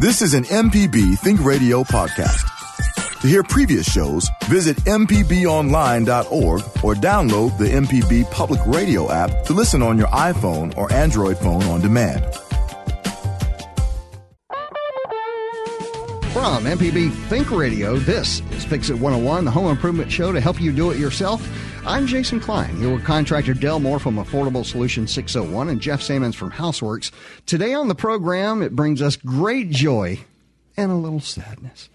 This is an MPB Think Radio podcast. To hear previous shows, visit MPBOnline.org or download the MPB Public Radio app to listen on your iPhone or Android phone on demand. From MPB Think Radio, this is Fix It 101, the home improvement show to help you do it yourself. I'm Jason Klein, here with contractor Del Moore from Affordable Solutions 601 and Jeff Sammons from Houseworks. Today on the program, it brings us great joy and a little sadness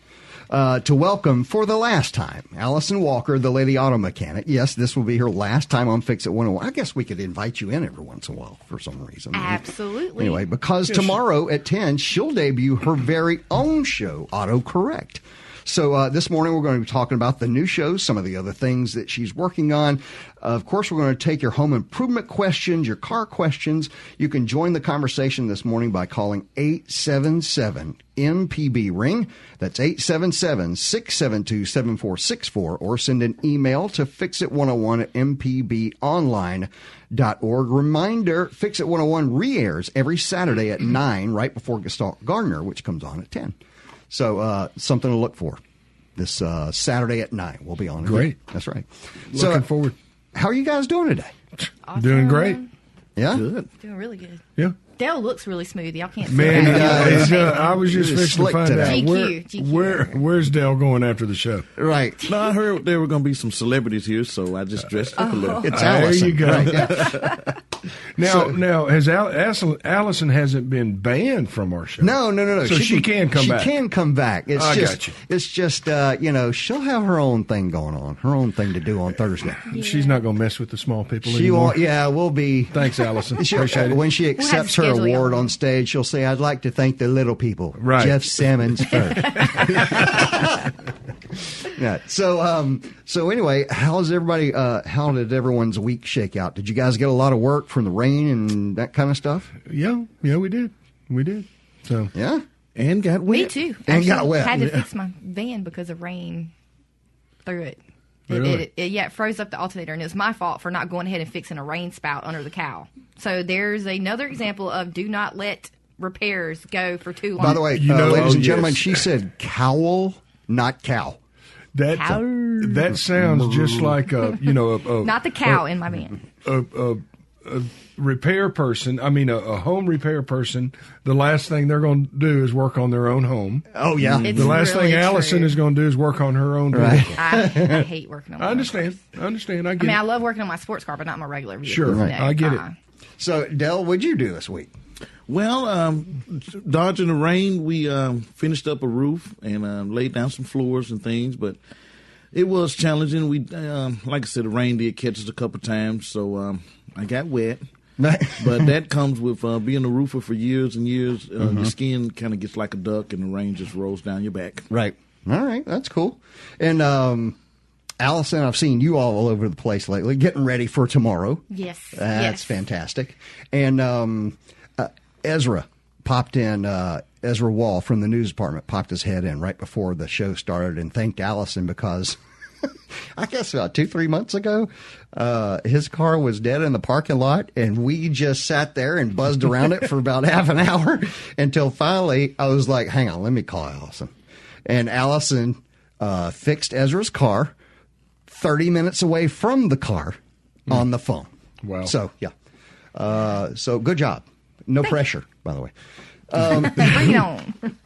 uh, to welcome for the last time Allison Walker, the lady auto mechanic. Yes, this will be her last time on Fix It 101. I guess we could invite you in every once in a while for some reason. Absolutely. Anyway, because tomorrow at 10, she'll debut her very own show, Auto Correct. So uh, this morning we're going to be talking about the new shows, some of the other things that she's working on. of course, we're going to take your home improvement questions, your car questions. You can join the conversation this morning by calling 877 MPB Ring. That's 877 672 7464 or send an email to fixit101 at mpbonline.org. Reminder Fix It 101 re airs every Saturday at 9 right before Gestalt Gardener, which comes on at 10. So uh, something to look for. This uh, Saturday at nine, we'll be on. It. Great. That's right. Looking forward. How are you guys doing today? Awesome. Doing great. Yeah. Good. Doing really good. Yeah. Dale looks really smooth. Y'all can't see Man, that. it's, uh, I was just It's fixing to find today. out where, GQ, GQ. where where's Del going after the show. Right. No, I heard there were going to be some celebrities here, so I just dressed up a little. It's There Allison. you go. Right, yeah. Now, now has Al- Allison, Allison hasn't been banned from our show? No, no, no, no. So she, can come she back. She can come back. It's I just, got you. it's just, uh, you know, she'll have her own thing going on, her own thing to do on Thursday. She's not going to mess with the small people She anymore. won't. Yeah, we'll be. Thanks, Allison. Appreciate it. When she have to accepts her award on. on stage, she'll say, "I'd like to thank the little people." Right. Jeff Simmons first. yeah. So, um, so anyway, how's everybody? Uh, how did everyone's week shake out? Did you guys get a lot of work from the rain and that kind of stuff? yeah, yeah, we did. We did. So Yeah. And got wet. Me too. And Actually, got wet. Had to fix my van because of rain through it. It, Really? it, it- yeah, it froze up the alternator, and it was my fault for not going ahead and fixing a rain spout under the cow. So there's another example of do not let repairs go for too long. By the way, You uh, know- ladies oh, and gentlemen, yes. she said cowl, not cow. that Cow. that sounds just like a you know a, a not the cow in my van. a, a, a repair person. I mean, a, a home repair person. The last thing they're going to do is work on their own home. Oh yeah. It's the last really thing Allison true. is going to do is work on her own Right. I, I hate working on. I my understand. I understand. I I get mean, I love working on my sports car, but not my regular vehicle. Sure. Right. I get it. uh-uh. so, Del, what'd you do this week? Well, um, dodging the rain, we um, finished up a roof and um, laid down some floors and things, but it was challenging. We, um, like I said, the rain did catch us a couple times, so um, I got wet. But that comes with uh, being a roofer for years and years. Uh, Your skin kind of gets like a duck, and the rain just rolls down your back. Right. All right. That's cool. And um, Allison, I've seen you all over the place lately, getting ready for tomorrow. Yes. That's yes. fantastic. And um, uh, Ezra popped in. Uh, Ezra Wall from the news department popped his head in right before the show started and thanked Allison because. I guess about two, three months ago, uh, his car was dead in the parking lot, and we just sat there and buzzed around it for about half an hour until finally I was like, hang on, let me call Allison. And Allison uh, fixed Ezra's car 30 minutes away from the car on the phone. Wow. So, yeah. Uh, so, good job. No pressure, by the way. Bring it on.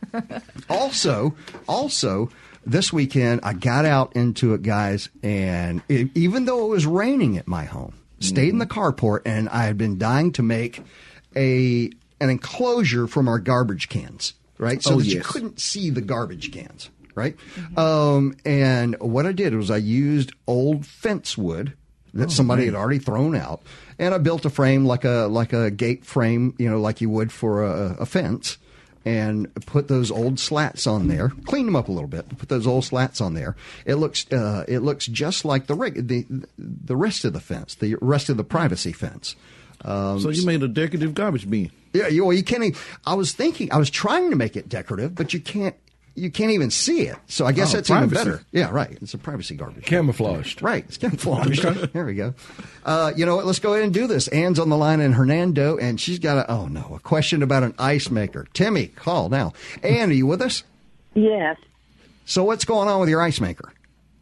also, also this weekend I got out into it, guys, and it, even though it was raining at my home, stayed in the carport, and I had been dying to make a an enclosure from our garbage cans, right? So Oh, that you couldn't see the garbage cans, right? Um, and what I did was I used old fence wood that somebody had already thrown out, and I built a frame like a like a gate frame, you know, like you would for a, a fence, and put those old slats on there. Clean them up a little bit. Put those old slats on there. It looks uh, it looks just like the reg- the the rest of the fence, the rest of the privacy fence. Um, So you made a decorative garbage bin. yeah, you, well, you can't. e- I was thinking, I was trying to make it decorative, but you can't. You can't even see it. So I guess Oh, that's even better. Yeah, right. It's a privacy garbage. Camouflaged. Right, it's camouflage. there we go. Uh, you know what? Let's go ahead and do this. Anne's on the line in Hernando, and she's got a oh no, a question about an ice maker. Timmy, call now. Anne, are you with us? Yes. So what's going on with your ice maker?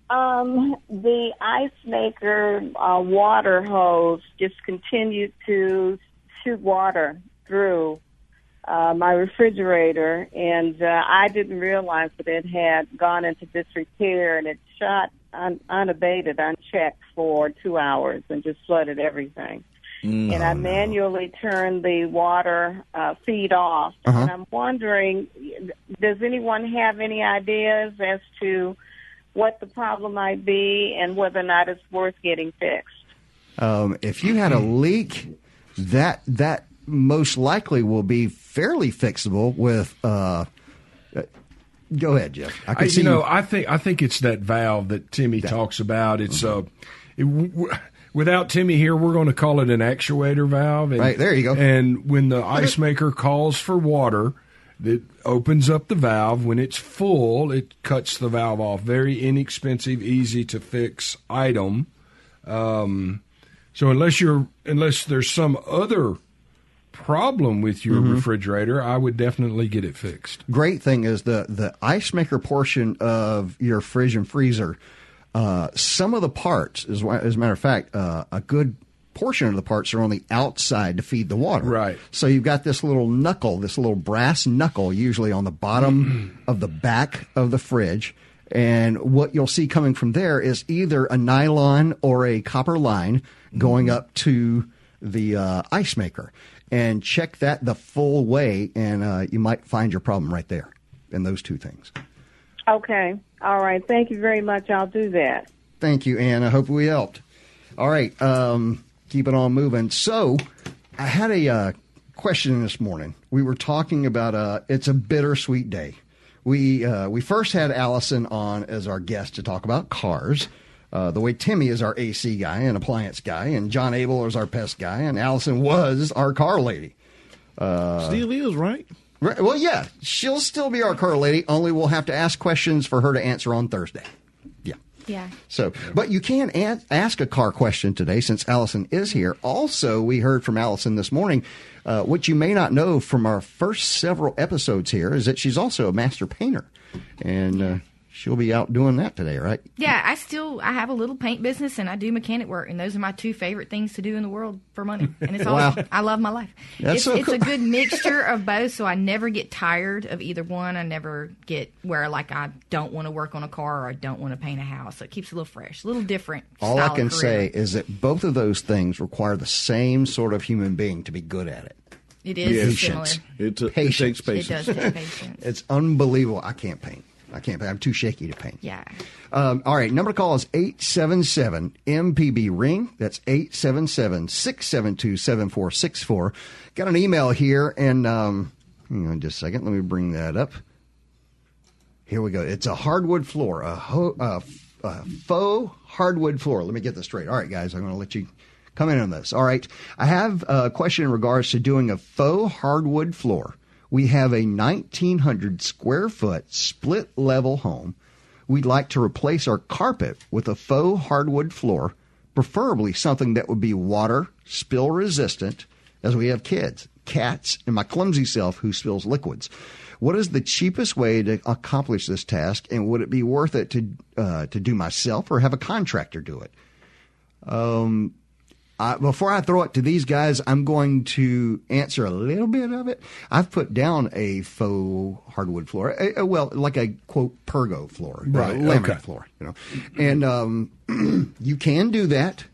Um, the ice maker uh, water hose just continued to shoot water through uh, my refrigerator, and uh, I didn't realize that it had gone into disrepair, and it shot un- unabated, unchecked for two hours, and just flooded everything. and I manually turned the water uh, feed off. And I'm wondering, does anyone have any ideas as to what the problem might be and whether or not it's worth getting fixed? Um, if you had a leak, that that most likely will be fairly fixable with. Uh, go ahead, Jeff. I I, can see you know, I think I think it's that valve that Timmy talks about. It's uh, it, without Timmy here, we're going to call it an actuator valve. And, Right, there you go. And when the ice maker calls for water, it opens up the valve. When it's full, it cuts the valve off. Very inexpensive, easy to fix item. Um, so unless you're unless there's some other problem with your Mm-hmm. refrigerator, I would definitely get it fixed. great thing is the the ice maker portion of your fridge and freezer. Uh, some of the parts, as, as a matter of fact, uh, a good portion of the parts are on the outside to feed the water. Right. So you've got this little knuckle, this little brass knuckle, usually on the bottom of the back of the fridge. And what you'll see coming from there is either a nylon or a copper line going up to the uh, ice maker. And check that the full way, and uh, you might find your problem right there in those two things. Okay. All right. Thank you very much. I'll do that. Thank you, Ann. I hope we helped. All right, um, keep it on moving. So, I had a uh, question this morning. We were talking about uh, it's a bittersweet day. We uh, we first had Allison on as our guest to talk about cars. Uh, the way Timmy is our AC guy and appliance guy, and John Abel is our pest guy, and Allison was our car lady. Still is, right? Right, well, yeah, she'll still be our car lady. Only we'll have to ask questions for her to answer on Thursday. Yeah. Yeah. So, but you can a- ask a car question today since Allison is here. Also, we heard from Allison this morning. Uh, what you may not know from our first several episodes here is that she's also a master painter, and uh, she'll be out doing that today, right? Yeah, I still I have a little paint business and I do mechanic work, and those are my two favorite things to do in the world for money. And it's all Wow. I love my life. That's it's so it's a good mixture of both, so I never get tired of either one. I never get where like I don't want to work on a car or I don't want to paint a house. So it keeps it a little fresh, a little different. All style I can career. say is that both of those things require the same sort of human being to be good at it. it is similar. Patience. It, t- it Patience. It does take patience. It's unbelievable. I can't paint. I can't. I'm too shaky to paint. yeah. Um, all right, number to call is 877 MPB Ring. That's 877 672 7464. Got an email here, and um, hang on just a second. Let me bring that up. Here we go. It's a hardwood floor, a, ho- a, a faux hardwood floor. Let me get this straight. All right, guys, I'm going to let you come in on this. All right, I have a question in regards to doing a faux hardwood floor. We have a 1,900 square foot split level home. We'd like to replace our carpet with a faux hardwood floor, preferably something that would be water spill resistant, as we have kids, cats, and my clumsy self who spills liquids. What is the cheapest way to accomplish this task, and would it be worth it to uh, to do myself or have a contractor do it? I, before I throw it to these guys, I'm going to answer a little bit of it. I've put down a faux hardwood floor, a, a- well, like a quote Pergo floor, Right, laminate okay. floor, you know, and um, you can do that.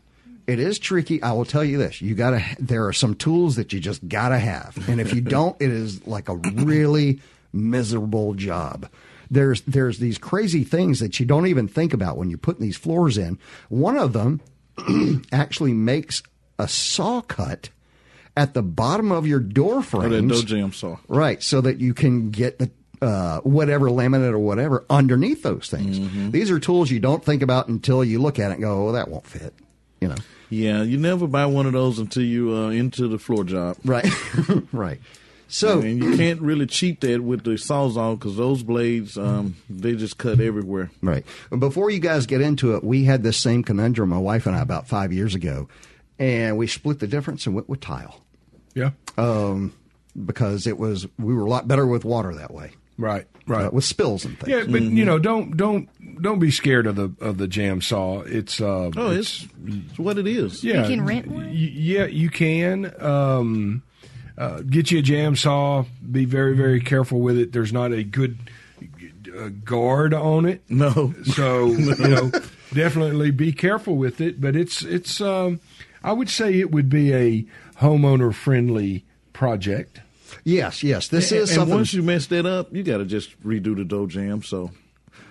It is tricky. I will tell you this: you gotta. There are some tools that you just gotta have, and if you don't, it is like a really miserable job. There's there's these crazy things that you don't even think about when you're putting these floors in. One of them actually makes a saw cut at the bottom of your door that door jamb saw. Right, so that you can get the uh, whatever laminate or whatever underneath those things. Mm-hmm. These are tools you don't think about until you look at it and go, "Oh, that won't fit." You know, Yeah, you never buy one of those until you uh, into the floor job. right, right. So and you can't really cheat that with the Sawzall because those blades, um, they just cut everywhere. Right. Before you guys get into it, we had this same conundrum, my wife and I, about five years ago, and we split the difference and went with tile Yeah. Um, because it was we were a lot better with water that way, right. Right. uh, with spills and things. Yeah, but you know, don't don't don't be scared of the of the jamb saw. It's uh, Oh, it's, it's what it is. yeah, you can rent one? y- yeah, you can. Um, uh, get you a jamb saw. Be very very careful with it. There's not a good uh, guard on it, No. so you know definitely be careful with it. But it's it's um, I would say it would be a homeowner friendly project. Yes, yes. This and, is and something. once you mess that up, you got to just redo the door jamb. So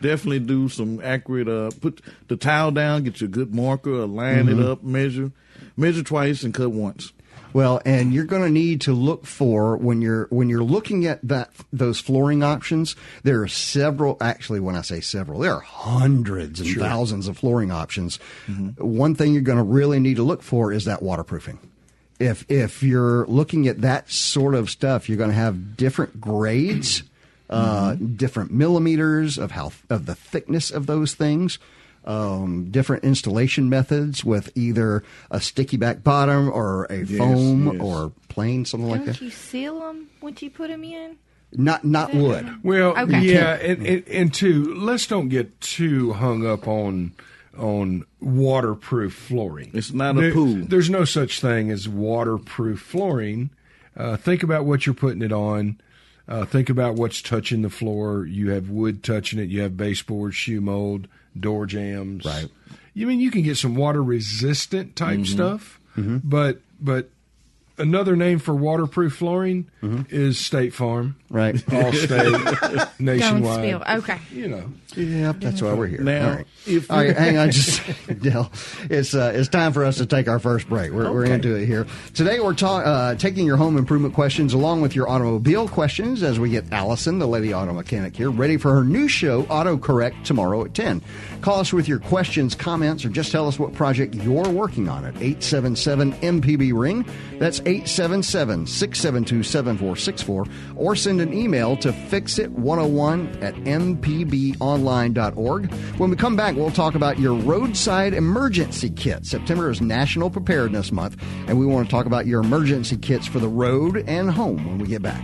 definitely do some accurate. Uh, put the tile down, get you a good marker, line Mm-hmm. it up, measure, measure twice, and cut once. Well, and you're going to need to look for when you're when you're looking at that those flooring options. There are several. Actually, when I say several, there are hundreds and thousands of flooring options. One thing you're going to really need to look for is that waterproofing. If if you're looking at that sort of stuff, you're going to have different grades, uh, different millimeters of how of the thickness of those things um, different installation methods with either a sticky back bottom or a foam yes. or plain, something like Don't that. you seal them once you put them in? Not not wood. Well, Okay. yeah, and, and and two, let's don't get too hung up on on waterproof flooring. It's not a There- pool. There's no such thing as waterproof flooring. Uh, think about what you're putting it on. Uh, think about what's touching the floor. You have wood touching it. You have baseboard, shoe mold, door jambs. Right. You mean you can get some water resistant type Mm-hmm. stuff, but but another name for waterproof flooring is State Farm. Right. Allstate, Don't nationwide. spill. Okay. You know, Yep, that's why we're here. Now, All right. if All right, hang on, just Del. It's uh, it's time for us to take our first break. We're, we're into it here today. We're ta- uh, taking your home improvement questions along with your automobile questions as we get Allison, the lady auto mechanic here, ready for her new show, Auto Correct, tomorrow at ten. Call us with your questions, comments, or just tell us what project you're working on at eight seven seven MPB ring. That's 877 672 7464, or send an email to fixit101 at mpbonline.org. When we come back, we'll talk about your roadside emergency kit. September is National Preparedness Month, and we want to talk about your emergency kits for the road and home when we get back.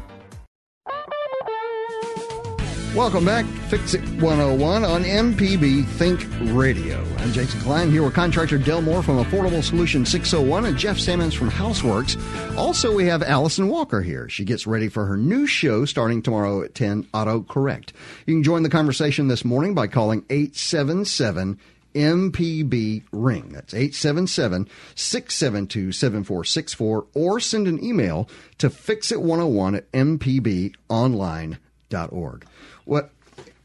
Welcome back, Fix It 101 on MPB Think Radio. I'm Jason Klein here with contractor Del Moore from Affordable Solution 601 and Jeff Sammons from Houseworks. Also, we have Allison Walker here. She gets ready for her new show starting tomorrow at 10, Auto Correct. You can join the conversation this morning by calling 877 MPB Ring. That's 877 672 7464 or send an email to fixit101 at mpbonline.org. What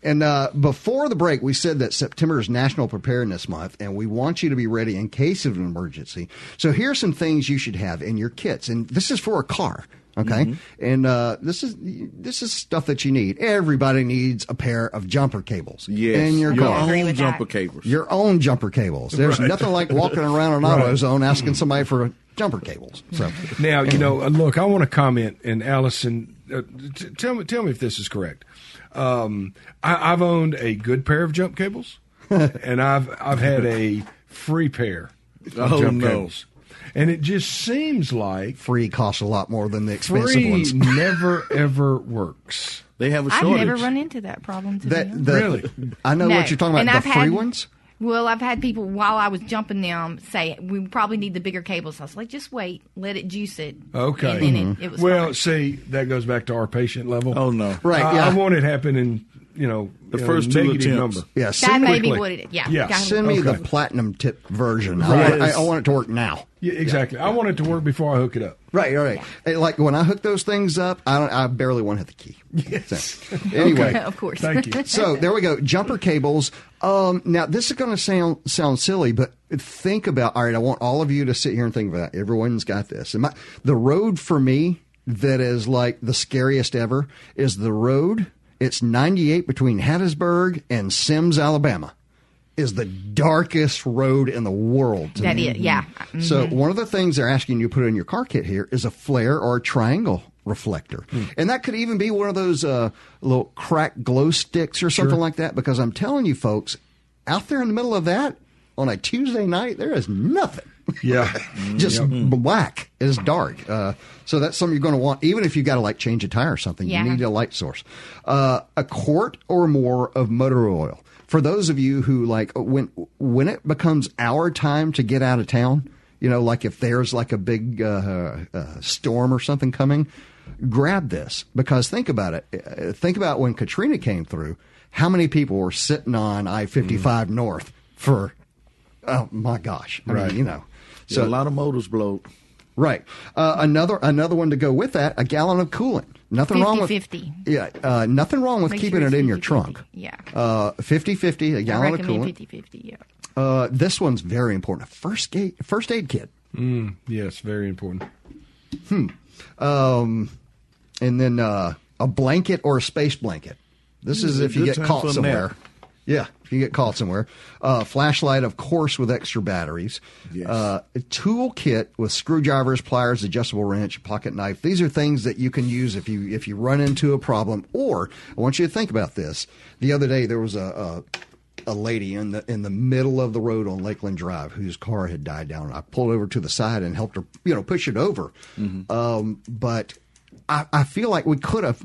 and uh, before the break, we said that September is National Preparedness Month, and we want you to be ready in case of an emergency. So here are some things you should have in your kits, and this is for a car. Okay, and uh, this is this is stuff that you need. Everybody needs a pair of jumper cables yes, in your, your car. Own jumper that. cables. Your own jumper cables. There's nothing like walking around an AutoZone asking somebody for jumper cables. So Now, you know, uh, look, I want to comment, and Allison, uh, t- tell me, tell me if this is correct. Um, I, I've owned a good pair of jump cables, and I've I've had a free pair of Oh, jump no. cables, and it just seems like free costs a lot more than the expensive free ones. never ever works. They have a I've never run into that problem. To That, the, Really? I know No. what you're talking And about. I've The free had- ones. Well, I've had people while I was jumping them say we probably need the bigger cables. I was like, just wait, let it juice it. Okay. and then Mm-hmm. it, it was Well, fine. see, that goes back to our patient level. Oh no! Right. I, yeah. I want it happening you know The you know, first two attempts. number. Yeah, That send may me, be what it is. Yeah. Yeah. Send me the platinum tip version. I, Right. want, I, I want it to work now. Yeah, exactly. I want it to work before I hook it up. Right, right. Hey, Like when I hook those things up, I don't. I barely want to hit the key. Yes. So, anyway, of course. Thank you. so there we go. Jumper cables. Um, now this is going to sound sound silly, but think about. All right, I want all of you to sit here and think about. That. Everyone's got this. And my, the road for me that is like the scariest ever is the road. It's 98 between Hattiesburg and Semmes, Alabama. Is the darkest road in the world. To That is, yeah. So one of the things they're asking you to put in your car kit here is a flare or a triangle reflector, and that could even be one of those uh, little crack glow sticks or something like that. Because I'm telling you, folks, out there in the middle of that on a Tuesday night, there is nothing. Yeah. Just black. It is dark. Uh, so that's something you're going to want, even if you got to like change a tire or something. Yeah. You need a light source. Uh, a quart or more of motor oil. For those of you who like when when it becomes our time to get out of town, you know, like if there's like a big uh, uh, storm or something coming, grab this because think about it. Uh, Think about when Katrina came through. How many people were sitting on I fifty five north for? Oh my gosh! I Right. mean, you know. So a lot of motors blow. Right. Uh, another another one to go with that: a gallon of coolant. Nothing wrong with 50-50. Yeah, uh, nothing wrong with Make keeping sure it it's in your 50-50. trunk. Yeah. Uh, 50-50, a I gallon of coolant. 50 50. Yeah. Uh, this one's very important. A first aid first aid kit. Yes, very important. Hmm. Um, and then uh, a blanket or a space blanket. This is Mm, if you get caught somewhere. nap. Yeah, if you get caught somewhere. Uh, flashlight, of course, with extra batteries. Yes. Uh, a tool kit with screwdrivers, pliers, adjustable wrench, pocket knife. These are things that you can use if you if you run into a problem. Or I want you to think about this. The other day there was a. a a lady in the in the middle of the road on Lakeland Drive whose car had died down. I pulled over to the side and helped her, you know, push it over. Um, but I, I feel like we could have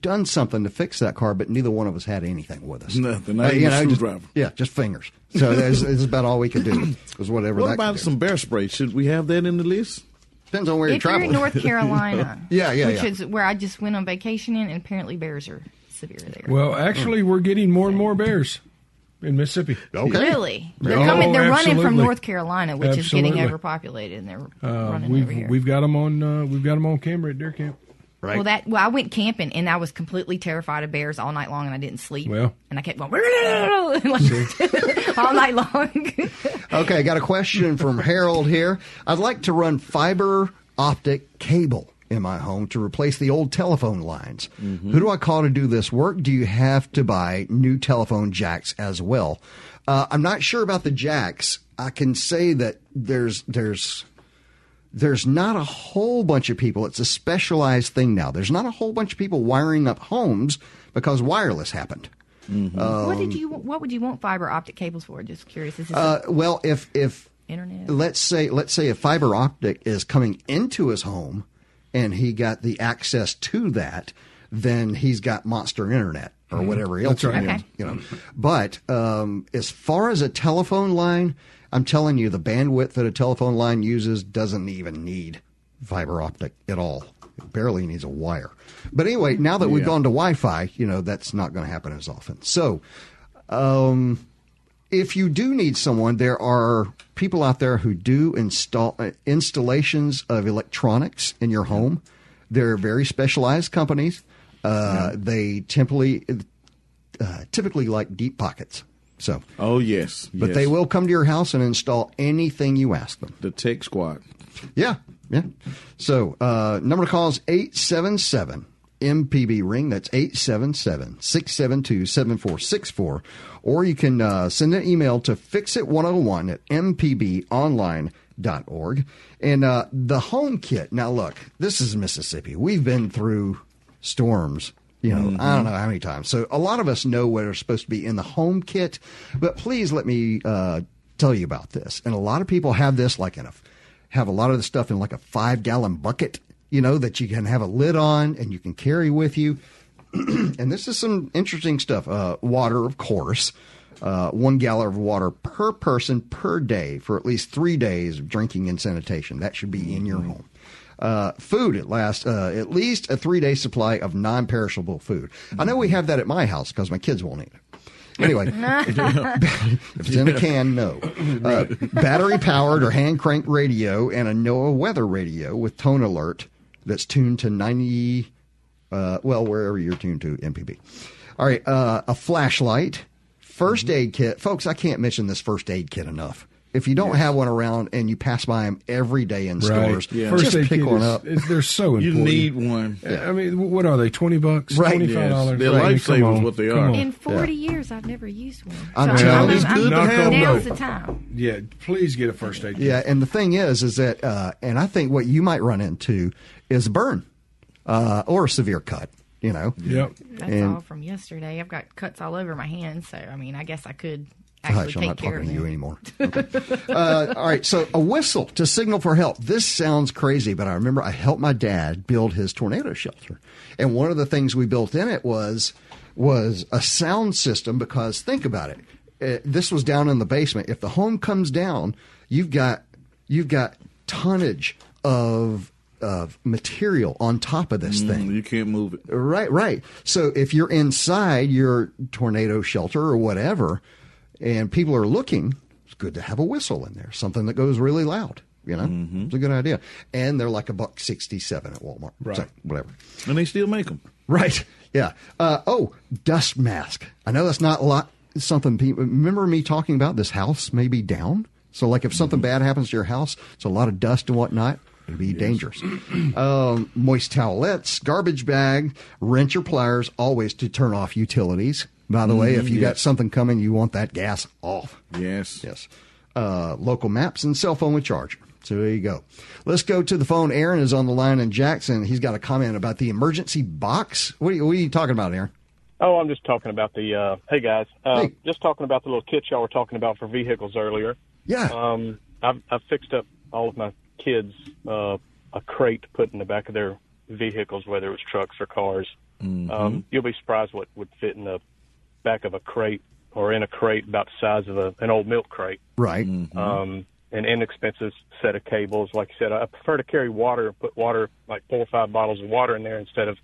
done something to fix that car, but neither one of us had anything with us. Nothing, not even a just- screwdriver. yeah, just fingers. So that's, that's about all we could do. Was whatever. What that about could some bear spray? Should we have that in the list? Depends on where you're If you're in North Carolina, Yeah, yeah, which yeah. is where I just went on vacation in, and apparently bears are severe there. Well, actually, we're getting more and more bears in Mississippi. okay. Really? They're Oh, coming. They're running from. North Carolina, which is getting overpopulated, and they're Uh, running over we've here. we've got them on uh, we've got 'em on camera at deer camp. Right. Well, that well, I went camping and I was completely terrified of bears all night long, and I didn't sleep. Well. and I kept going all night long. Okay, I got a question from Harold here. I'd like to run fiber optic cable in my home to replace the old telephone lines. Who do I call to do this work? Do you have to buy new telephone jacks as well? Uh, I'm not sure about the jacks. I can say that there's there's there's not a whole bunch of people. It's a specialized thing now. There's not a whole bunch of people wiring up homes because wireless happened. what did you? What would you want fiber optic cables for? Just curious. Is Uh, well, if if internet? let's say let's say a fiber optic is coming into his home and he got the access to that, then he's got monster internet or whatever else. That's right. it is, Okay. You know, but um, as far as a telephone line, I'm telling you, the bandwidth that a telephone line uses doesn't even need fiber optic at all. It barely needs a wire. But anyway, now that we've Yeah. gone to Wi-Fi, you know that's not going to happen as often. So if you do need someone, there are people out there who do install uh, installations of electronics in your home. They're very specialized companies. Uh, They typically uh, typically like deep pockets. So, Oh yes, but yes. they will come to your house and install anything you ask them. The Tech Squad. Yeah, yeah. So, uh, number to call is 877 MPB ring. That's 877 672 7464. Or you can uh, send an email to fixit101 at mpbonline.org. And uh, the home kit. Now, look, this is Mississippi. We've been through storms. You know, I don't know how many times. So a lot of us know what are supposed to be in the home kit, but please let me uh, tell you about this. And a lot of people have this like in a have a lot of the stuff in like a five gallon bucket, you know, that you can have a lid on and you can carry with you. and this is some interesting stuff. Uh, water, of course. Uh, one gallon of water per person per day for at least three days of drinking and sanitation. That should be in your home. Uh, food it lasts uh, at least a three day supply of non perishable food. I know we have that at my house because my kids won't eat it. Anyway, if it's in a can, no. Uh, battery powered or hand crank radio and a NOAA weather radio with tone alert that's tuned to 90, uh, well, wherever you're tuned to, MPB. All right, uh, a flashlight, first aid kit. Folks, I can't mention this first aid kit enough. If you don't have one around and you pass by them every day in stores, Yeah. First just aid pick kit one is- up. is- they're so important. You need one. I mean, what are they? Twenty bucks? Right. Twenty five dollars? Yes. They're lifesavers, what they are. In 40 years, I've never used one. I'm So telling you. It's good to have Now's one. the time. Yeah, please get a first aid. kit. Yeah, and the thing is, is that, uh, and I think what you might run into is burn uh, or a severe cut. You know, Yep. That's And- all from yesterday. I've got cuts all over my hands, so I mean, I guess I could Hush, actually I'm not care talking of to you anymore. Okay. uh, all right, so a whistle to signal for help. This sounds crazy, but I remember I helped my dad build his tornado shelter, and one of the things we built in it was was a sound system. Because think about it, uh, this was down in the basement. If the home comes down, you've got you've got tonnage of of material on top of this thing. You can't move it. Right, right. So if you're inside your tornado shelter or whatever, and people are looking, it's good to have a whistle in there, something that goes really loud. You know, Mm-hmm. it's a good idea. And they're like a buck sixty-seven at Walmart. Right. So, whatever. And they still make them. Right. Yeah. Uh, oh, dust mask. I know that's not a lot. Something people remember me talking about. This house may be down. So, like, if something bad happens to your house, it's a lot of dust and whatnot. It'd be dangerous. um, moist towelettes, garbage bag, wrench or pliers, always to turn off utilities. By the way, if you got something coming, you want that gas off. Yes. Yes. Uh, local maps and cell phone with charger. So there you go. Let's go to the phone. Aaron is on the line in Jackson. He's got a comment about the emergency box. What are you, what are you talking about, Aaron? Oh, I'm just talking about the. Uh, hey guys, uh, Hey. just talking about the little kit y'all were talking about for vehicles earlier. Yeah. Um, I've, I've fixed up all of my kids uh, a crate to put in the back of their vehicles, whether it was trucks or cars. Um, you'll be surprised what would fit in the back of a crate or in a crate about the size of a, an old milk crate. right. Um, an inexpensive set of cables. Like I said, I prefer to carry water, put water, like four or five bottles of water in there instead of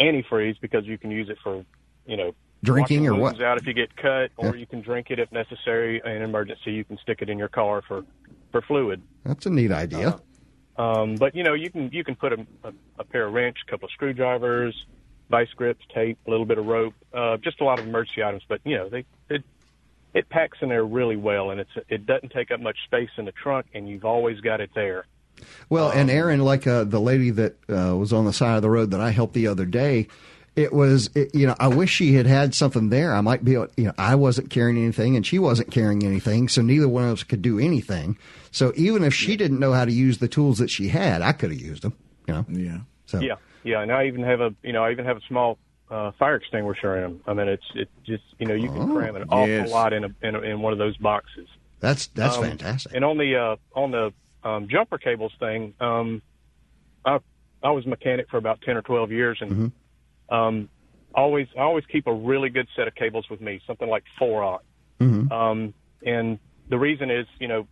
antifreeze because you can use it for, you know, Drinking or what? wounds out if you get cut, or Yeah. you can drink it if necessary. In an emergency, you can stick it in your car for for fluid. That's a neat idea. Um, but you know, you can you can put a, a, a pair of wrench, a couple of screwdrivers, vice grips, tape, a little bit of rope, uh, just a lot of emergency items. But you know, they it it packs in there really well, and it's it doesn't take up much space in the trunk, and you've always got it there. Well, and Aaron, like uh, the lady that uh, was on the side of the road that I helped the other day, it was, it, you know, I wish she had had something there. I might be, able, you know, I wasn't carrying anything and she wasn't carrying anything, so neither one of us could do anything. So even if she didn't know how to use the tools that she had, I could have used them, you know. Yeah. So Yeah, yeah, and I even have a you know I even have a small uh, fire extinguisher in them. I mean, it's it just you know you can cram an awful yes. lot in a, in a in one of those boxes. that's that's Um, fantastic. And on the uh, on the um, jumper cables thing, um, I I was a mechanic for about ten or twelve years, and um, always I always keep a really good set of cables with me, something like four aught. Um, and the reason is, you know,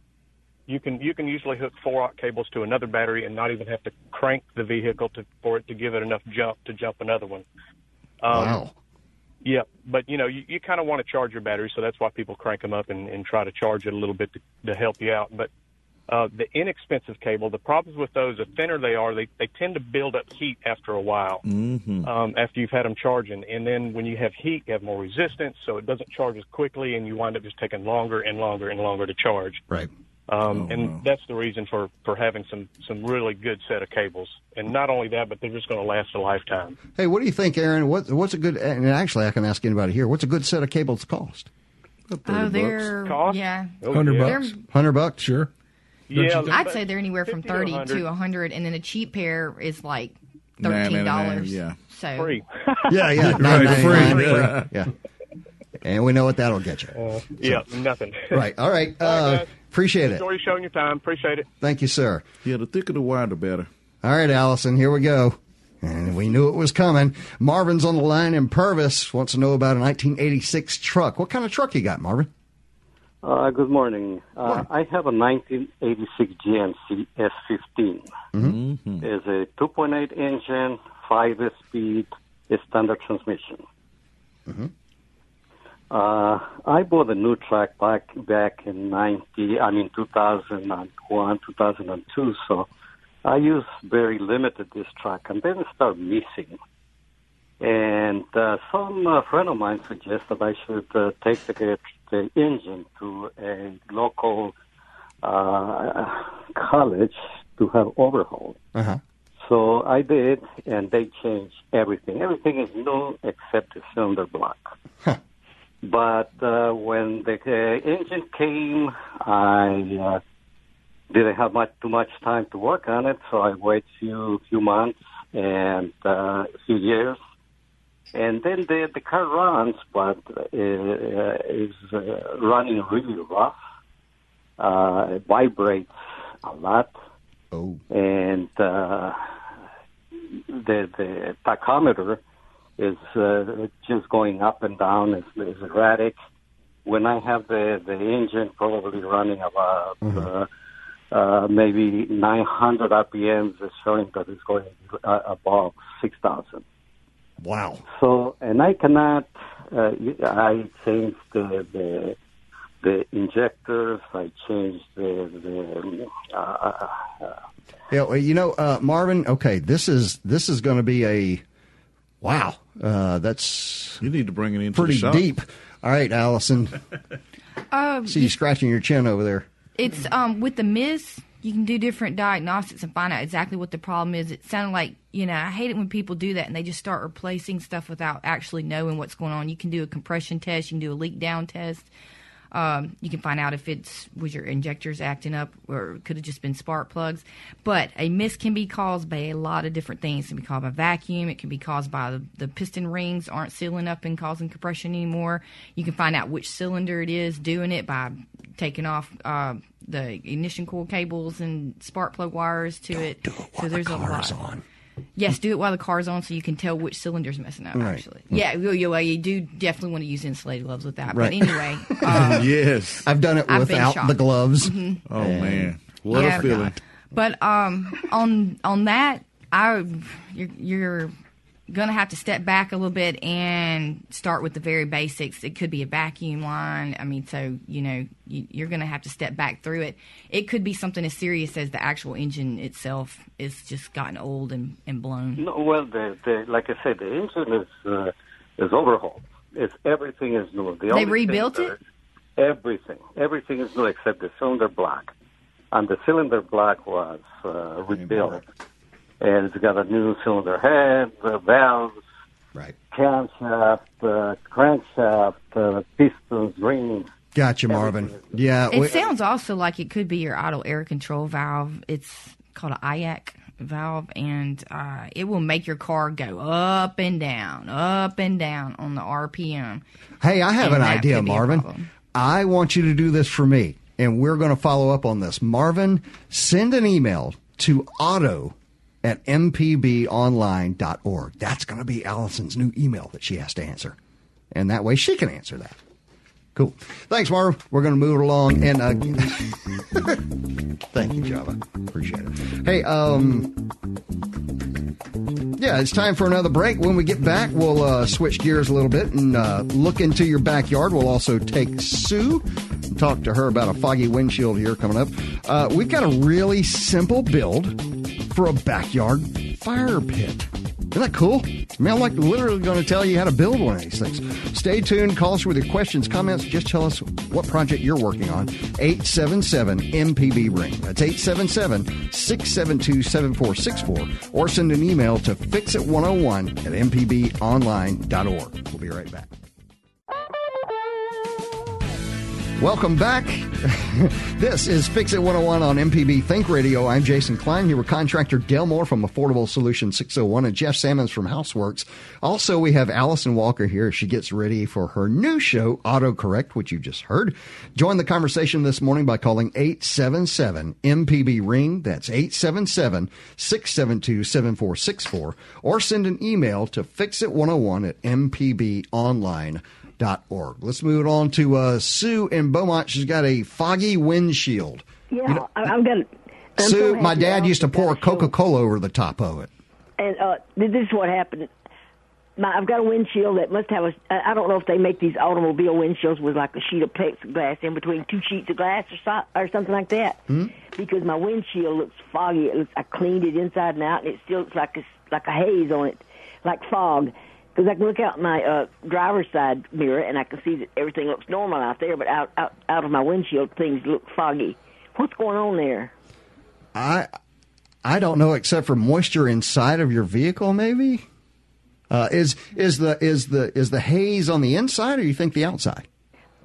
you can you can usually hook four aught cables to another battery and not even have to crank the vehicle to for it to give it enough jump to jump another one. Um, wow. yeah, but you know, you, you kind of want to charge your battery, so that's why people crank them up and, and try to charge it a little bit to, to help you out. But uh, the inexpensive cable, the problems with those, the thinner they are, they, they tend to build up heat after a while. Mm-hmm. Um, after you've had them charging, and then when you have heat, you have more resistance, so it doesn't charge as quickly, and you wind up just taking longer and longer and longer to charge. Right. Um, Oh, and wow. that's the reason for for having some some really good set of cables. And not only that, but they're just going to last a lifetime. Hey, what do you think, Aaron? What, what's a good? And actually, I can ask anybody here. What's a good set of cables cost? Oh, they're Cost? yeah. hundred yeah. They're, bucks. Hundred bucks. Sure. Yeah, I'd but- say they're anywhere from 50 to thirty 100. to a hundred, and then a cheap pair is like $13. ninety-nine, yeah. So free. Yeah, yeah, Right, nine ninety nine. free. Yeah. yeah. And we know what that'll get you. yeah, nothing. Right. All right. All right, Guys. appreciate it. Enjoy your show and your time. Appreciate it. Thank you, sir. Yeah, the thicker the wire, the better. All right, Allison, here we go. And we knew it was coming. Marvin's on the line in Purvis. Wants to know about a 1986 truck. What kind of truck you got, Marvin? Uh, good morning. Uh, I have a 1986 GMC S15. Mm-hmm. It's a 2.8 engine, five speed, standard transmission. Uh, I bought a new truck back back in 90. I mean 2001, 2002. So I used very limited this truck, and then it started missing. And uh, some uh, friend of mine suggested I should uh, take the, the engine to a local uh, college to have overhaul. Uh-huh. So I did, and they changed everything. Everything is new except the cylinder block. But uh, when the uh, engine came, I uh, didn't have much too much time to work on it, so I waited few few months and uh, a few years, and then the the car runs, but uh, is uh, running really rough. Uh, it vibrates a lot, Oh. and uh, the the tachometer is uh, just going up and down. It's, it's erratic. When I have the the engine probably running about uh, uh, maybe 900 RPMs, it's showing that it's going uh, above 6,000. Wow. So, and I cannot. Uh, I changed the the the injectors. I changed the the. Uh, uh, Yeah, well, you know, uh, Marvin. Okay, this is this is going to be a wow. Uh, that's You need to bring it in pretty the deep. All right, Allison. Um, See you scratching your chin over there. it's um with the miss you can do different diagnostics and find out exactly what the problem is it sounded like you know i hate it when people do that and they just start replacing stuff without actually knowing what's going on you can do a compression test you can do a leak down test um, you can find out if it's was your injectors acting up or could have just been spark plugs. But a miss can be caused by a lot of different things. It can be caused by vacuum. It can be caused by the, the piston rings aren't sealing up and causing compression anymore. You can find out which cylinder it is doing it by taking off uh, the ignition coil cables and spark plug wires to it. so there's a lot. on. Yes, do it while the car's on so you can tell which cylinder's messing up, Right. actually. Yeah, you, you, well, you do definitely want to use insulated gloves with that. Right. But anyway, um, yes. I've done it I've without the gloves. Oh man, what Yeah. a feeling! but um, on on that, I you're, you're gonna have to step back a little bit and start with the very basics. It could be a vacuum line. I mean, so you know you, you're gonna have to step back through it. It could be something as serious as the actual engine itself is just gotten old and, and blown. no, well, the, the like I said, the engine is uh, is overhauled. It's everything is new. The They rebuilt it? Everything, everything is new except the cylinder block, and the cylinder block was uh, rebuilt, and it's got a new cylinder head, uh, valves, Right. camshaft, uh, crankshaft, uh, pistons, rings. Gotcha, Marvin. Yeah. It we- sounds also like it could be your idle air control valve. It's called an IAC valve, and uh, it will make your car go up and down, up and down on the RPM. Hey, I have And an idea, could be a Marvin. I want you to do this for me, and we're going to follow up on this. Marvin, send an email to auto at mpbonline.org. That's going to be Allison's new email that she has to answer. And that way she can answer that. Cool. Thanks, Marvin. We're going to move along. And uh, thank you, Java. Appreciate it. Hey, um, yeah, it's time for another break. When we get back, we'll uh, switch gears a little bit and uh, look into your backyard. We'll also take Sue and talk to her about a foggy windshield here coming up. Uh, we've got a really simple build for a backyard fire pit. Isn't that cool? I mean, I'm like literally going to tell you how to build one of these things. Stay tuned. Call us with your questions, comments. Just tell us what project you're working on. 877 MPB Ring. That's 877 672 7464. Or send an email to fixit101 at mpbonline.org. We'll be right back. Welcome back. this is Fix It 101 on MPB Think Radio. I'm Jason Klein here with contractor Del Moore from Affordable Solutions 601 and Jeff Sammons from Houseworks. Also, we have Allison Walker here. She gets ready for her new show, Autocorrect, which you just heard. Join the conversation this morning by calling 877 MPB Ring. That's 877 672 7464. Or send an email to fixit101 at mpbonline.org. MPB.org. Let's move it on to uh, Sue in Beaumont. She's got a foggy windshield. Yeah, I, I'm gonna. I'm Sue, so my dad used to pour. Coca Cola over the top of it. And uh, this is what happened. My, I've got a windshield that must have a. I don't know if they make these automobile windshields with like a sheet of plexiglass in between two sheets of glass or, so, or something like that. Hmm? Because my windshield looks foggy. It looks. I cleaned it inside and out, and it still looks like a, like a haze on it, like fog. Because I can look out my uh, driver's side mirror and I can see that everything looks normal out there, but out out out of my windshield things look foggy. What's going on there? I I don't know, except for moisture inside of your vehicle, maybe. Uh, is is the is the is the haze on the inside, or you think the outside?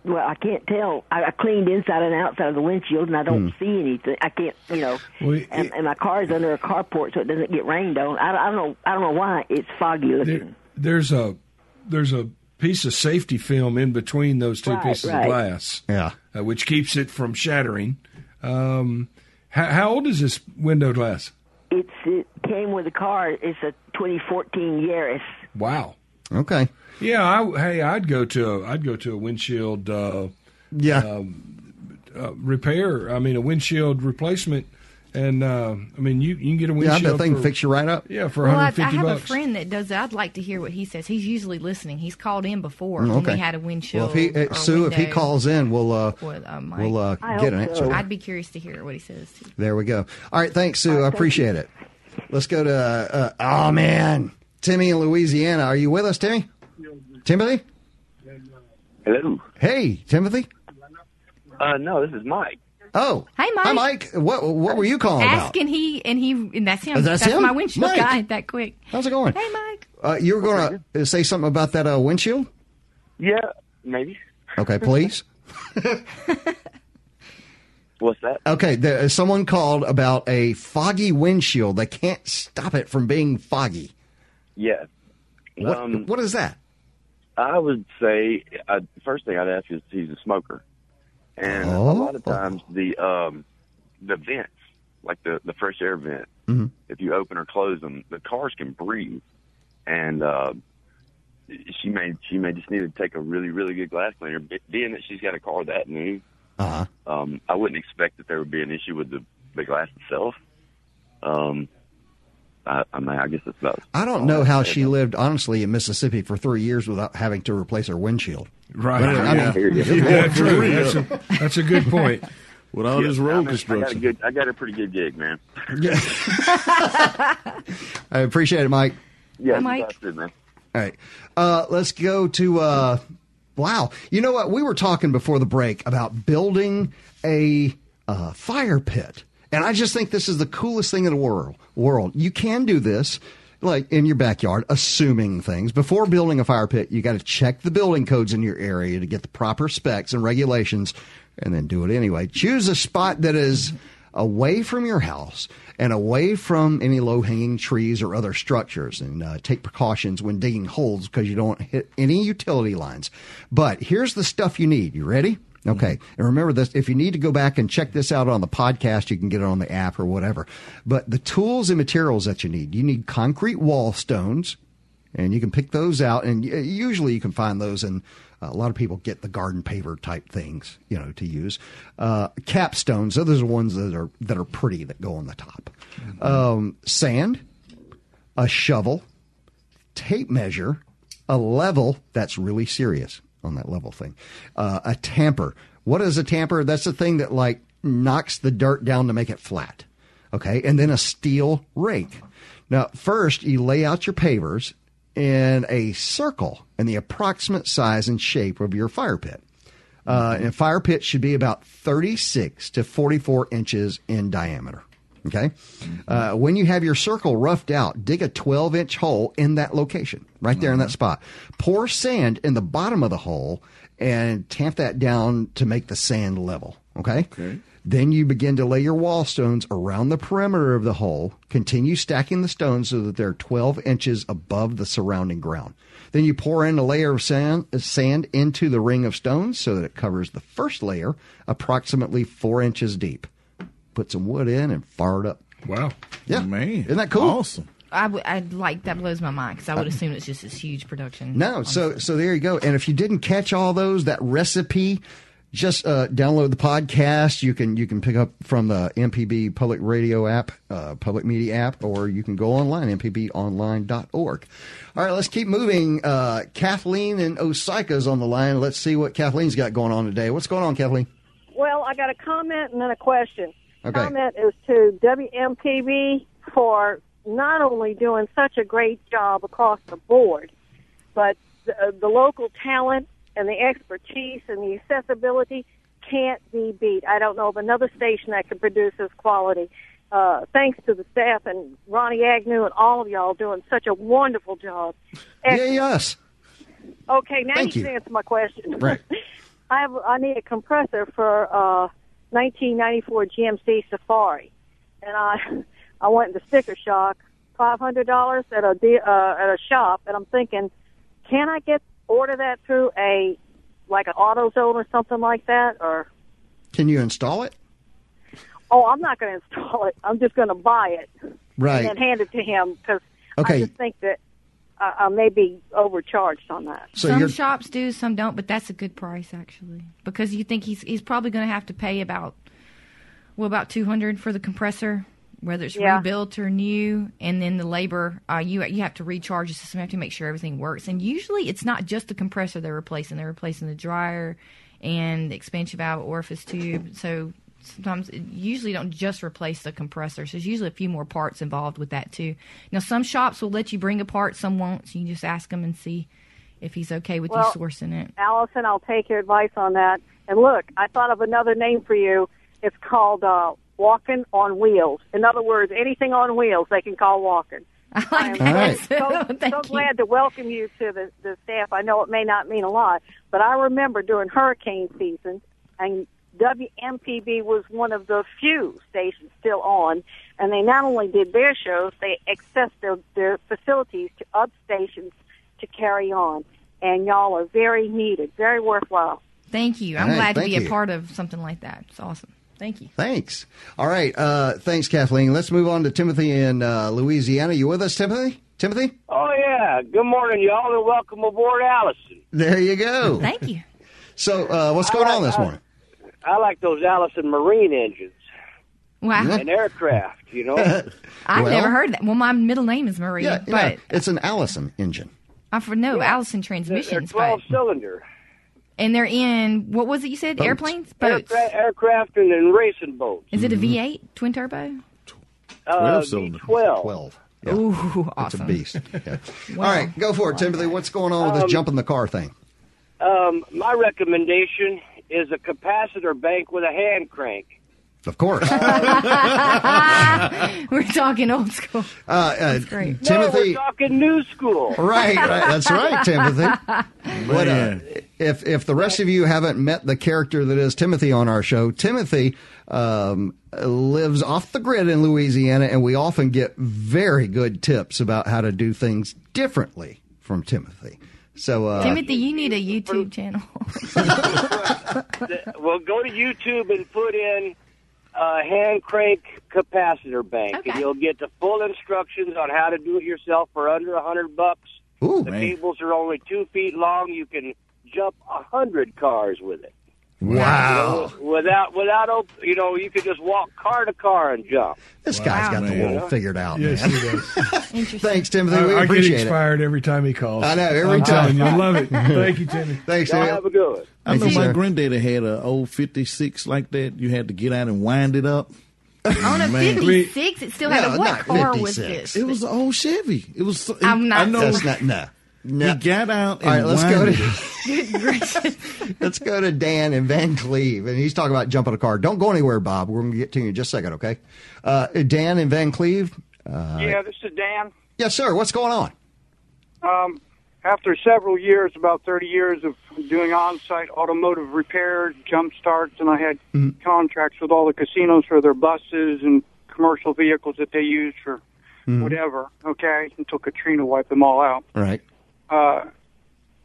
Well, I can't tell. I, I cleaned inside and outside of the windshield, and I don't see anything. I can't, you know. Well, it- and, and my is under a carport, so it doesn't get rained on. I, I don't know. I don't know why it's foggy looking. There, there's a there's a piece of safety film in between those two Right, pieces right. of glass, Yeah. uh, which keeps it from shattering. Um, how, how old is this window glass? It's it came with the car. It's a 2014 Yaris. Wow. Okay. Yeah, I, hey, I'd go to a, I'd go to a windshield uh, Yeah. uh, repair. I mean, a windshield replacement, and uh, I mean, you you can get a windshield. yeah, windshield. that thing for, fix you right up. Yeah, for Well, I, I have bucks. a friend that does that. I'd like to hear what he says. He's usually listening. He's called in before Mm, when okay. we had a windshield. Well, if he uh, or Sue, if he calls in, we'll uh, with, uh, we'll uh, get an answer. so. I'd be curious to hear what he says. Too. There we go. All right, thanks, Sue. I appreciate it. Let's go to. Uh, oh man, Timmy in Louisiana. Are you with us, Timmy? Timothy? Hello. Hey, Timothy. Uh, no, this is Mike. Oh, Hey, Mike. Hi, Mike. What what were you calling about? Asking he and he and that's him. Oh, that's him? my windshield Mike. guy. That quick. How's it going? Hey, Mike. Uh, you were going to say something about that uh, windshield? Yeah, maybe. Okay, please. What's that? Okay, there, someone called about a foggy windshield. They can't stop it from being foggy. Yeah. What, Um, what is that? I would say uh, first thing I'd ask is he's a smoker, and a lot of Oh. times the um, the vents, like the the fresh air vent, Mm-hmm. if you open or close them, the cars can breathe, and uh, she may she may just need to take a really really good glass cleaner. Being that she's got a car that new, Uh-huh. um, I wouldn't expect that there would be an issue with the the glass itself. Um, I, I mean, I guess that's about. I don't know how she about- lived, honestly, in Mississippi for three years without having to replace her windshield. Right. But, I yeah. mean, yeah, true. That's a, that's a good point. With all this road I mean, I got a construction. good, I got a pretty good gig, man. I appreciate it, Mike. Yeah, Mike. good, man. All right. Uh, let's go to. Uh, wow. You know what? We were talking before the break about building a uh, fire pit. And I just think this is the coolest thing in the world. World. You can do this like in your backyard, assuming things. Before building a fire pit, you got to check the building codes in your area to get the proper specs and regulations and then do it anyway. Choose a spot that is away from your house and away from any low hanging trees or other structures and uh, take precautions when digging holes because you don't hit any utility lines. But here's the stuff you need. You ready? Okay. And remember this if you need to go back and check this out on the podcast, you can get it on the app or whatever. But the tools and materials that you need you need concrete wall stones, and you can pick those out. And usually you can find those in a lot of people get the garden paver type things, you know, to use. Uh, capstones, those are the ones that are that are pretty that go on the top. Um, sand, a shovel, tape measure, a level that's really serious on that level thing, uh, a tamper. What is a tamper? That's the thing that like knocks the dirt down to make it flat. Okay, and then a steel rake. Now, first you lay out your pavers in a circle in the approximate size and shape of your fire pit. Uh, and a fire pit should be about 36 to 44 inches in diameter. Okay. Uh, when you have your circle roughed out, dig a 12 inch hole in that location, right there in that spot. Pour sand in the bottom of the hole and tamp that down to make the sand level. Okay. Okay. Then you begin to lay your wall stones around the perimeter of the hole. Continue stacking the stones so that they're 12 inches above the surrounding ground. Then you pour in a layer of sand, sand into the ring of stones so that it covers the first layer approximately four inches deep. Put some wood in and fire it up. Wow. Yeah. Man. Isn't that cool? Awesome. I would. I'd like that blows my mind because I would assume it's just this huge production. No, so so there you go. And if you didn't catch all those, that recipe, just uh, download the podcast. You can you can pick up from the MPB Public Radio app, uh, Public Media app, or you can go online mpbonline.org. All right, let's keep moving. Uh, Kathleen and Osyka's on the line. Let's see what Kathleen's got going on today. What's going on, Kathleen? Well, I got a comment and then a question. Okay. Comment is to WMPB for not only doing such a great job across the board, but the, uh, the local talent and the expertise and the accessibility can't be beat. I don't know of another station that can produce this quality. Uh, thanks to the staff and Ronnie Agnew and all of y'all doing such a wonderful job. Yay, us. Okay, now Thank you you. can answer my question. Right. I have I need a compressor for uh 1994 GMC Safari, and I I went into sticker shock, five hundred dollars at a uh, at a shop, and I'm thinking, can I get order that through a like an AutoZone or something like that, or Can you install it? oh I'm not going to install it, I'm just going to buy it Right. and then hand it to him because Okay. I just think that uh, I may be overcharged on that. So some shops do, some don't, but that's a good price actually because you think he's he's probably going to have to pay about well about two hundred for the compressor, whether it's Yeah. rebuilt or new, and then the labor. Uh, you you have to recharge the system, you have to make sure everything works, and usually it's not just the compressor they're replacing; they're replacing the dryer and the expansion valve orifice tube. So sometimes usually don't just replace the compressor. So there's usually a few more parts involved with that too. Now some shops will let you bring a part, some won't. So you can just ask them and see if he's okay with Well, you sourcing it. Allison, I'll take your advice on that. And look, I thought of another name for you. It's called uh, Walking on Wheels. In other words, anything on wheels they can call walking. I like right. So, so glad to welcome you to the, the staff. I know it may not mean a lot, but I remember during hurricane season, and WMPB was one of the few stations still on, and they not only did their shows, they accessed their, their facilities to other stations to carry on. And y'all are very needed, very worthwhile. Thank you. I'm Hey, glad to be you. a part of something like that. It's awesome. Thank you. Thanks. All right. Uh, thanks, Kathleen. Let's move on to Timothy in uh, Louisiana. You with us, Timothy? Timothy? Oh yeah. Good morning, y'all, and welcome aboard, Allison. There you go. Thank you. So, uh, what's going on this morning? I like those Allison Marine engines Wow. and aircraft. You know, I've Well- never heard that. Well, my middle name is Marie, Yeah, but yeah, it's an Allison engine. I for no Allison they're, they're transmissions, twelve but cylinder and they're in what was it you said? Boats. Airplanes, boats. aircraft, aircraft and, and racing boats. Is Mm-hmm. it a V8 twin turbo? Uh, 12 cylinder. Twelve. 12. Yeah. Ooh, It's awesome. a beast. Yeah. Wow. All right, go for it, Timothy. What's going on with this jump in the car thing? Um, my recommendation is a capacitor bank with a hand crank. Of course. We're talking old school. Uh, uh, great. No, we're talking new school. Right, right. That's right, Timothy. What, uh, if if the rest of you haven't met the character that is Timothy on our show, Timothy um, lives off the grid in Louisiana, and we often get very good tips about how to do things differently from Timothy. So, uh, Timothy, you need a YouTube channel. well, go to YouTube and put in uh, hand crank capacitor bank, Okay. and you'll get the full instructions on how to do it yourself for under a hundred bucks. ooh, The cables are only two feet long. You can jump a hundred cars with it. Wow, Without, without, op- you know, you could just walk car to car and jump. this guy's got the world figured out, Yes, man. he does. Interesting. Thanks, Timothy. I, we I get appreciate it. expired every time he calls. I know, every I'm time. you, I love it. Thank you, Timmy. Thanks, Y'all have a good one. I know you, my sir. granddaddy had an old 56 like that. You had to get out and wind it up. Oh, On a 56, it still had No, a what not car was this? It was an old Chevy. It was. so- I'm not- I know. That's not no. No. He got out and All right, let's go to it. Good gracious. let's go to Dan in Vancleave, and he's talking about jumping a car. Don't go anywhere, Bob. We're going to get to you in just a second, okay? Uh, Dan in Vancleave. Uh, yeah, this is Dan. yes, sir. What's going on? Um, after several years, about 30 years of doing on-site automotive repairs, jump starts, and I had contracts with all the casinos for their buses and commercial vehicles that they use for whatever. Okay, until Katrina wiped them all out. All right. Uh,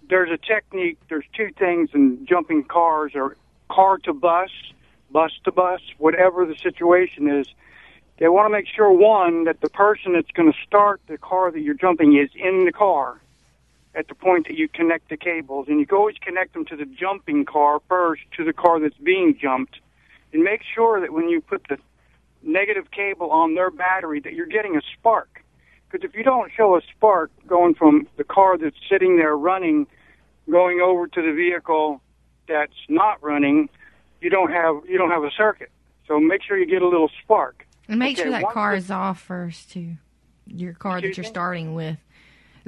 there's a technique. There's two things in jumping cars: or car to bus, bus to bus, whatever the situation is. they want to make sure one that the person that's going to start the car that you're jumping is in the car at the point that you connect the cables, and you can always connect them to the jumping car first to the car that's being jumped, and make sure that when you put the negative cable on their battery that you're getting a spark. Because if you don't show a spark going from the car that's sitting there running, going over to the vehicle that's not running, you don't have you don't have a circuit. So make sure you get a little spark. And make Okay, sure that car the- is off first too. Your car that you're starting with.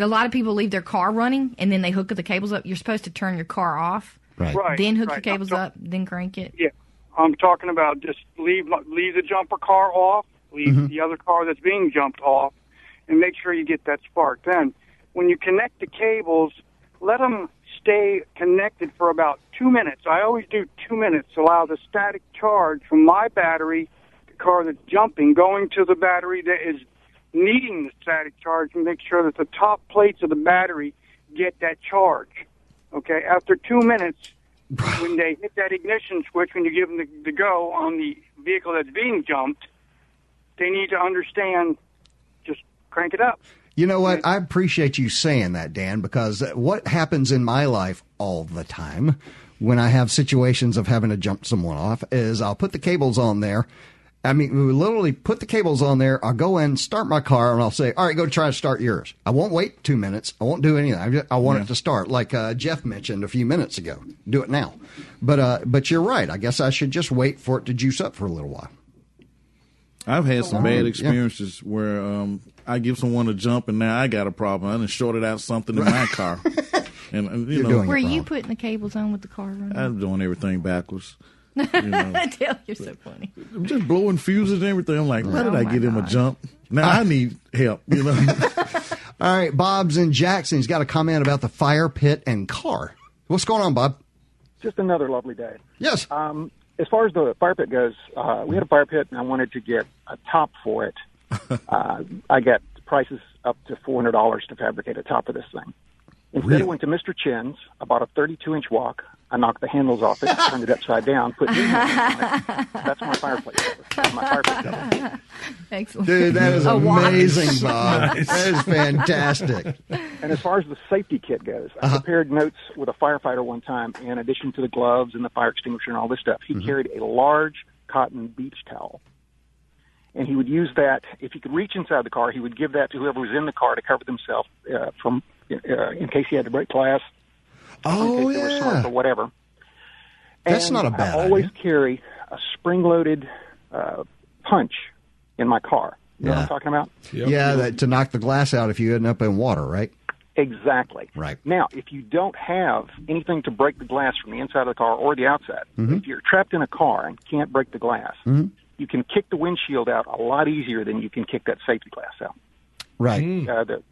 A lot of people leave their car running and then they hook the cables up. You're supposed to turn your car off, Right. Right, then hook right. your cables I'm up, then crank it. Yeah, I'm talking about just leave leave the jumper car off, leave Mhm. the other car that's being jumped off, and make sure you get that spark. Then, when you connect the cables, let them stay connected for about two minutes. I always do two minutes. To allow the static charge from my battery, the car that's jumping, going to the battery that is needing the static charge, and make sure that the top plates of the battery get that charge. Okay, after two minutes, when they hit that ignition switch, when you give them the, the go on the vehicle that's being jumped, they need to understand crank it up. You know what? I appreciate you saying that, Dan, because what happens in my life all the time when I have situations of having to jump someone off is I'll put the cables on there. I mean, we literally put the cables on there. I'll go in, start my car, and I'll say, "All right, go try to start yours." I won't wait two minutes. I won't do anything. I, just, I want Yeah. it to start, like uh, Jeff mentioned a few minutes ago. Do it now. But uh, but you're right. I guess I should just wait for it to juice up for a little while. I've had some bad yeah. experiences where um, I give someone a jump and now I got a problem. I done shorted out something in my car. And, and, you know, Were you putting the cables on with the car running? I'm doing everything backwards. Tell you're so funny. I'm just blowing fuses and everything. I'm like, why did Oh I my get him a God. jump? Now I need help. You know. All right, Bob's in Jackson. He's got a comment about the fire pit and car. What's going on, Bob? Just another lovely day. Yes. Um, as far as the fire pit goes, uh, we had a fire pit, and I wanted to get a top for it. uh, I got prices up to four hundred dollars to fabricate a top of this thing. Instead, Really? I went to Mr. Chin's. I bought a thirty-two inch wok. I knocked the handles off it, turned it upside down, put new handles on it. That's my fireplace. That's my fireplace. cover. Excellent. Dude, that is A wok. amazing, Bob. That is fantastic. And as far as the safety kit goes, I Uh-huh. prepared notes with a firefighter one time. In addition to the gloves and the fire extinguisher and all this stuff, he Mm-hmm. carried a large cotton beach towel. And he would use that, if he could reach inside the car, he would give that to whoever was in the car to cover themselves uh, from, uh, in case he had to break glass, Oh in case there was yeah. smoke or whatever. That's And not a bad I always idea. carry a spring-loaded uh, punch in my car. You know what Yeah. I'm talking about? Yeah, that, to knock the glass out if you end up in water, right? Exactly. Right. Now, if you don't have anything to break the glass from the inside of the car or the outside, Mhm. if you're trapped in a car and can't break the glass, Mhm. You can kick the windshield out a lot easier than you can kick that safety glass out. Right. Uh, the,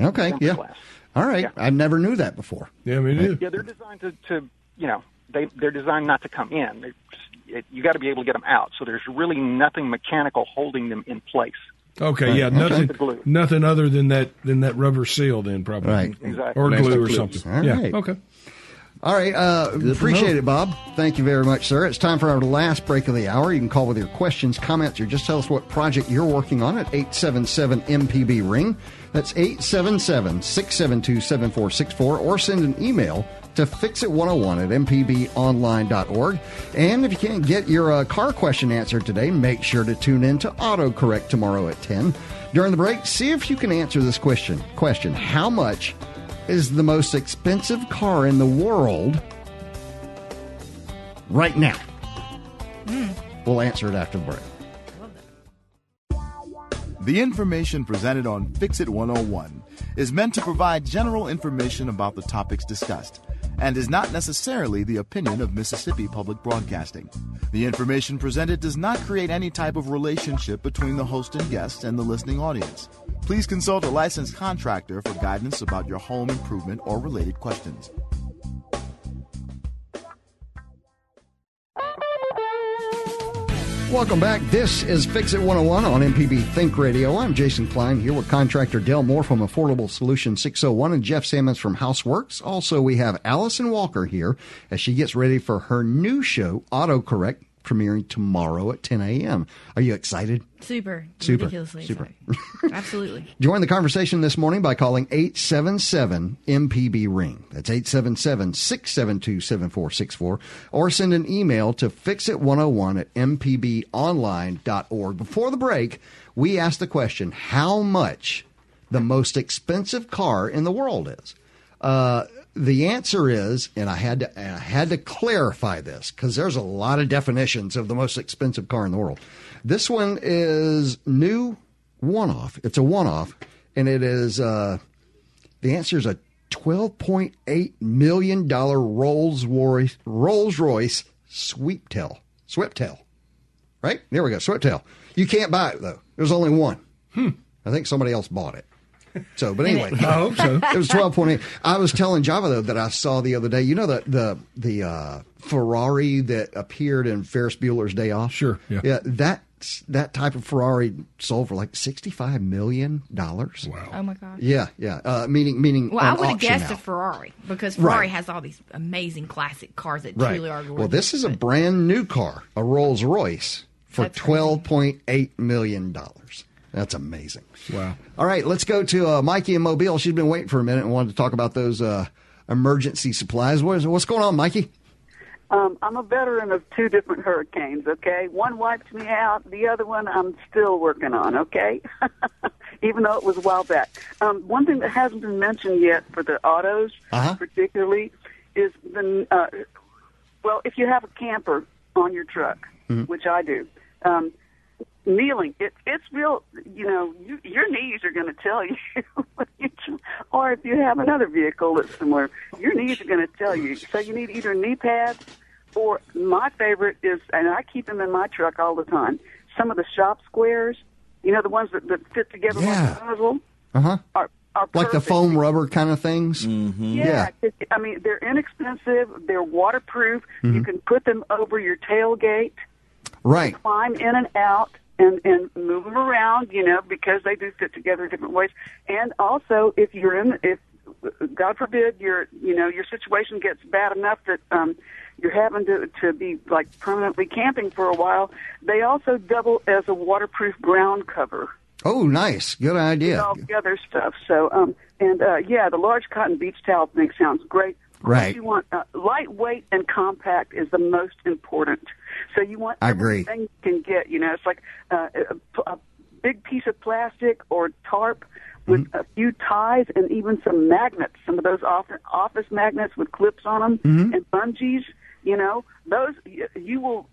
Okay. Temper Yeah. glass. All right. I never knew that before. Yeah, me neither. yeah, they're designed to, to, you know, they they're designed not to come in. They're just, it, you got to be able to get them out. So there's really nothing mechanical holding them in place. Okay, yeah, nothing, The glue. nothing other than that than that rubber seal, then probably, Right. Exactly. or glue or something. All yeah, right. okay. All right. Uh, appreciate it, Bob. Thank you very much, sir. It's time for our last break of the hour. You can call with your questions, comments, or just tell us what project you're working on at 877 MPB Ring. That's 877 672 7464, or send an email to fixit101 at mpbonline.org. And if you can't get your uh, car question answered today, make sure to tune in to AutoCorrect tomorrow at 10. During the break, see if you can answer this question. Question How much is the most expensive car in the world right now? We'll answer it after the break. The information presented on Fix It 101 is meant to provide general information about the topics discussed and is not necessarily the opinion of Mississippi Public Broadcasting. The information presented does not create any type of relationship between the host and guest and the listening audience. Please consult a licensed contractor for guidance about your home improvement or related questions. Welcome back. This is Fix It 101 on MPB Think Radio. I'm Jason Klein here with contractor Del Moore from Affordable Solution 601 and Jeff Sammons from Houseworks. Also, we have Allison Walker here as she gets ready for her new show, AutoCorrect, premiering tomorrow at 10 a.m. Are you excited? Super. Super. Ridiculously Super. excited. Absolutely. Join the conversation this morning by calling 877 MPB Ring. That's 877 672 7464. Or send an email to fixit101 at mpbonline.org. Before the break, we asked the question how much the most expensive car in the world is? Uh, the answer is, and I had to, I had to clarify this because there's a lot of definitions of the most expensive car in the world. This one is new one off. It's a one off, and it is uh, the answer is a twelve point eight million dollar Rolls Royce Rolls Royce Sweeptail Sweeptail. Right there we go, Sweeptail. You can't buy it though. There's only one. Hmm. I think somebody else bought it. So, but anyway, I hope so. it was twelve point eight. I was telling Java though that I saw the other day. You know the the the uh, Ferrari that appeared in Ferris Bueller's Day Off. Sure, yeah. yeah. That that type of Ferrari sold for like sixty five million dollars. Wow. Oh my gosh. Yeah, yeah. Uh, meaning meaning. Well, I would have guessed now. a Ferrari because Ferrari Right. has all these amazing classic cars that Right. truly are gorgeous. Well, this is a brand new car, a Rolls Royce, for twelve point eight million dollars. That's amazing. Wow. All right, let's go to uh, Mikey in Mobile. She's been waiting for a minute and wanted to talk about those uh, emergency supplies. What is, what's going on, Mikey? Um, I'm a veteran of two different hurricanes, okay? One wiped me out, the other one I'm still working on, okay? Even though it was a while back. Um, one thing that hasn't been mentioned yet for the autos, Uh-huh. particularly, is the, uh, well, if you have a camper on your truck, Mhm. which I do, um, kneeling, it, it's real, you know, you, your knees are going to tell you. when you tr- or if you have another vehicle that's similar, your knees are going to tell you. So you need either knee pads or my favorite is, and I keep them in my truck all the time, some of the shop squares, you know, the ones that, that fit together Yeah. like a puzzle, Uh huh. are, are Like the foam rubber kind of things. Mm-hmm. Yeah, 'cause, I mean they're inexpensive. They're waterproof. You Mhm. can put them over your tailgate, Right. climb in and out, and and move them around. You know because they do fit together different ways. And also, if you're in, if God forbid your you know your situation gets bad enough that um, you're having to to be like permanently camping for a while, they also double as a waterproof ground cover Oh, nice. Good idea. all the other stuff. So, um, and uh, yeah, the large cotton beach towel thing sounds great. Right. You want uh, lightweight and compact is the most important. So you want I agree. everything you can get. You know, it's like uh, a, a big piece of plastic or tarp with Mm-hmm. a few ties and even some magnets. Some of those office office magnets with clips on them Mhm. and bungees. You know, those you will.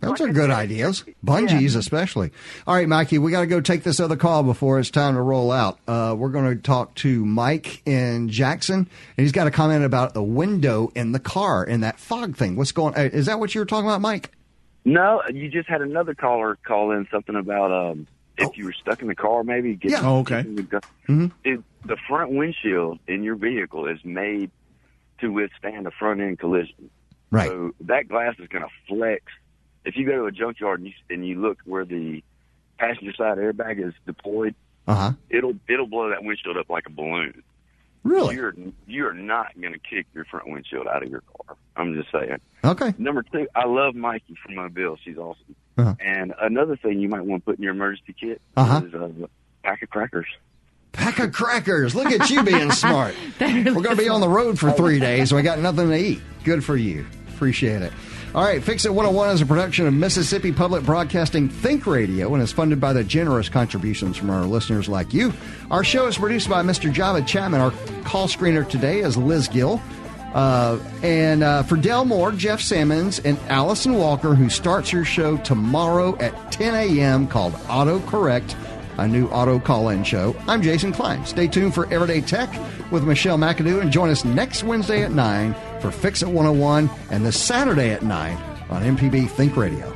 Those are good ideas. Bungees, especially. All right, Mikey, we got to go take this other call before it's time to roll out. Uh, we're going to talk to Mike in Jackson, and he's got a comment about the window in the car and that fog thing. What's going? uh, Is that what you were talking about, Mike? No, you just had another caller call in something about um if you were stuck in the car, maybe. Get, Yeah. Oh, okay. Mhm. It, the front windshield in your vehicle is made to withstand a front end collision. Right. So that glass is going to flex. If you go to a junkyard and you, and you look where the passenger side airbag is deployed, Uh huh. it'll it'll blow that windshield up like a balloon. Really? You're you're not going to kick your front windshield out of your car. I'm just saying. Okay. Number two, I love Mikey from Mobile. She's awesome. Uh-huh. And another thing you might want to put in your emergency kit Uh-huh. is a pack of crackers. Pack of crackers. Look at you being smart. We're going to be on the road for three days. and We got nothing to eat. Good for you. Appreciate it. All right, Fix It 101 is a production of Mississippi Public Broadcasting Think Radio and is funded by the generous contributions from our listeners like you. Our show is produced by Mr. Java Chapman. Our call screener today is Liz Gill. Uh, and uh, for Del Moore, Jeff Simmons, and Allison Walker, who starts her show tomorrow at 10 a.m. called AutoCorrect, a new auto call-in show. I'm Jason Klein. Stay tuned for Everyday Tech with Michelle McAdoo and join us next Wednesday at 9 for Fix It 101 and this Saturday at 9 on MPB Think Radio.